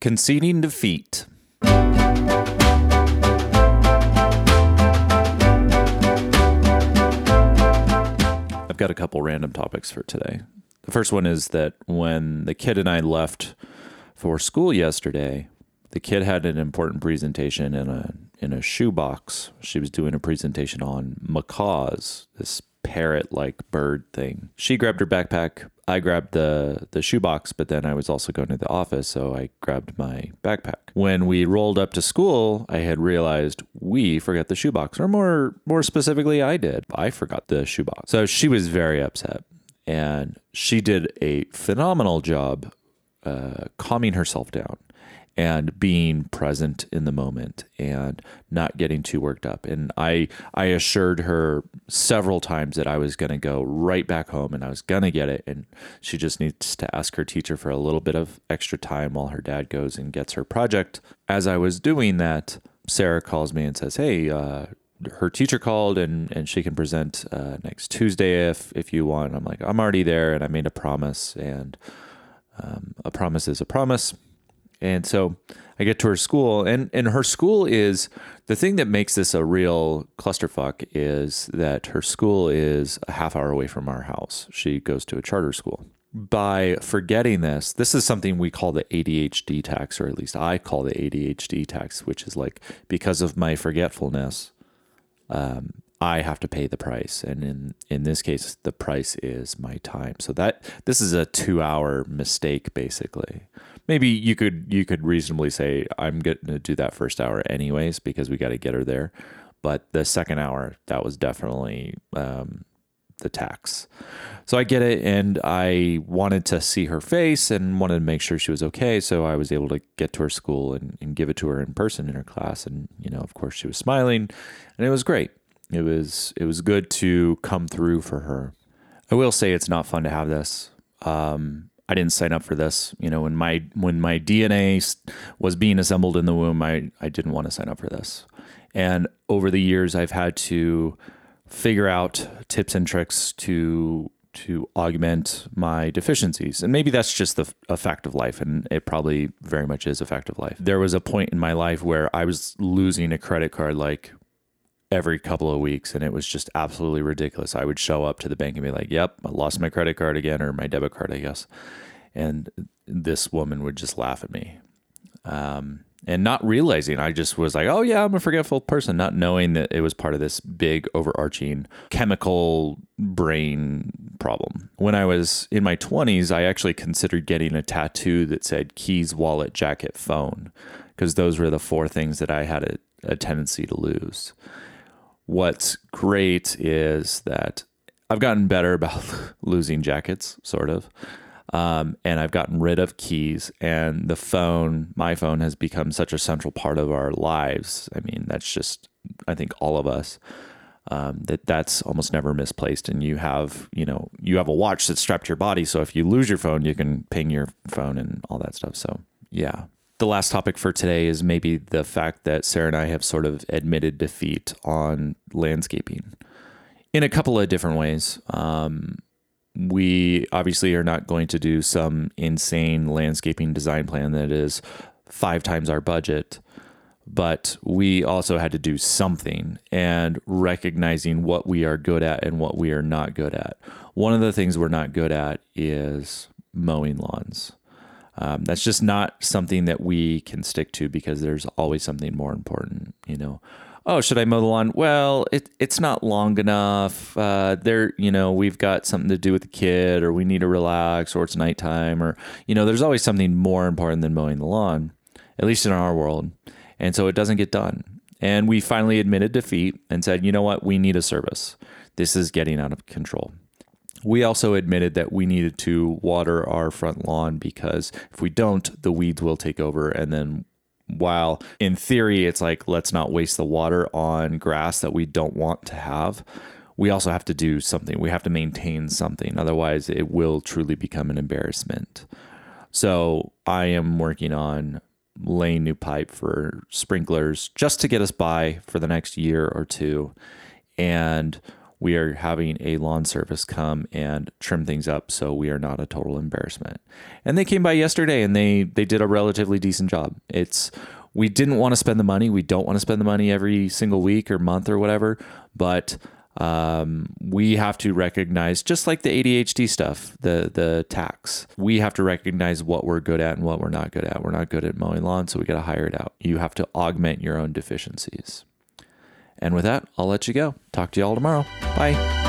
Conceding defeat. I've got a couple random topics for today. The first one is that when the kid and I left for school yesterday, the kid had an important presentation in a in a shoebox. She was doing a presentation on macaws, this parrot like bird thing. She grabbed her backpack. I grabbed the the shoebox, but then I was also going to the office, so I grabbed my backpack. When we rolled up to school, I had realized we forgot the shoebox, or more more specifically, I did. I forgot the shoebox. So she was very upset, and she did a phenomenal job uh, calming herself down and being present in the moment and not getting too worked up. And I I assured her several times that I was going to go right back home and I was going to get it and she just needs to ask her teacher for a little bit of extra time while her dad goes and gets her project. As I was doing that, Sarah calls me and says, "Hey, uh, her teacher called and, and she can present uh, next Tuesday if if you want." I'm like, "I'm already there and I made a promise and um, a promise is a promise." And so I get to her school, and, and her school is the thing that makes this a real clusterfuck is that her school is a half hour away from our house. She goes to a charter school. By forgetting this, this is something we call the ADHD tax, or at least I call the ADHD tax, which is like because of my forgetfulness, um, I have to pay the price. And in, in this case, the price is my time. So that this is a two hour mistake, basically maybe you could you could reasonably say I'm going to do that first hour anyways because we got to get her there. But the second hour, that was definitely um, the tax. So I get it, and I wanted to see her face and wanted to make sure she was okay. So I was able to get to her school and, and give it to her in person in her class. And you know, of course, she was smiling, and it was great. It was it was good to come through for her. I will say it's not fun to have this. Um, I didn't sign up for this. You know, when my when my DNA was being assembled in the womb, I I didn't want to sign up for this. And over the years, I've had to figure out tips and tricks to to augment my deficiencies. And maybe that's just the, a fact of life, and it probably very much is a fact of life. There was a point in my life where I was losing a credit card like every couple of weeks and it was just absolutely ridiculous. I would show up to the bank and be like, "Yep, I lost my credit card again or my debit card, I guess." And this woman would just laugh at me. Um, and not realizing I just was like, "Oh yeah, I'm a forgetful person," not knowing that it was part of this big overarching chemical brain problem. When I was in my 20s, I actually considered getting a tattoo that said keys, wallet, jacket, phone because those were the four things that I had a, a tendency to lose what's great is that I've gotten better about losing jackets, sort of. Um, and I've gotten rid of keys, and the phone, my phone, has become such a central part of our lives. I mean, that's just, I think, all of us. Um, that that's almost never misplaced, and you have, you know, you have a watch that's strapped to your body. So if you lose your phone, you can ping your phone and all that stuff. So yeah, the last topic for today is maybe the fact that Sarah and I have sort of admitted defeat on landscaping in a couple of different ways. Um, we obviously are not going to do some insane landscaping design plan that is five times our budget, but we also had to do something and recognizing what we are good at and what we are not good at. One of the things we're not good at is mowing lawns. Um, that's just not something that we can stick to because there's always something more important. You know, oh, should I mow the lawn? Well, it, it's not long enough. Uh, there, you know, we've got something to do with the kid, or we need to relax, or it's nighttime, or you know, there's always something more important than mowing the lawn, at least in our world, and so it doesn't get done. And we finally admitted defeat and said, you know what, we need a service. This is getting out of control we also admitted that we needed to water our front lawn because if we don't, the weeds will take over. And then, while in theory, it's like, let's not waste the water on grass that we don't want to have, we also have to do something. We have to maintain something. Otherwise, it will truly become an embarrassment. So, I am working on laying new pipe for sprinklers just to get us by for the next year or two. And we are having a lawn service come and trim things up so we are not a total embarrassment. And they came by yesterday and they they did a relatively decent job. It's we didn't want to spend the money. We don't want to spend the money every single week or month or whatever, but um, we have to recognize just like the ADHD stuff, the the tax. We have to recognize what we're good at and what we're not good at. We're not good at mowing lawn, so we got to hire it out. You have to augment your own deficiencies. And with that, I'll let you go. Talk to you all tomorrow. Bye.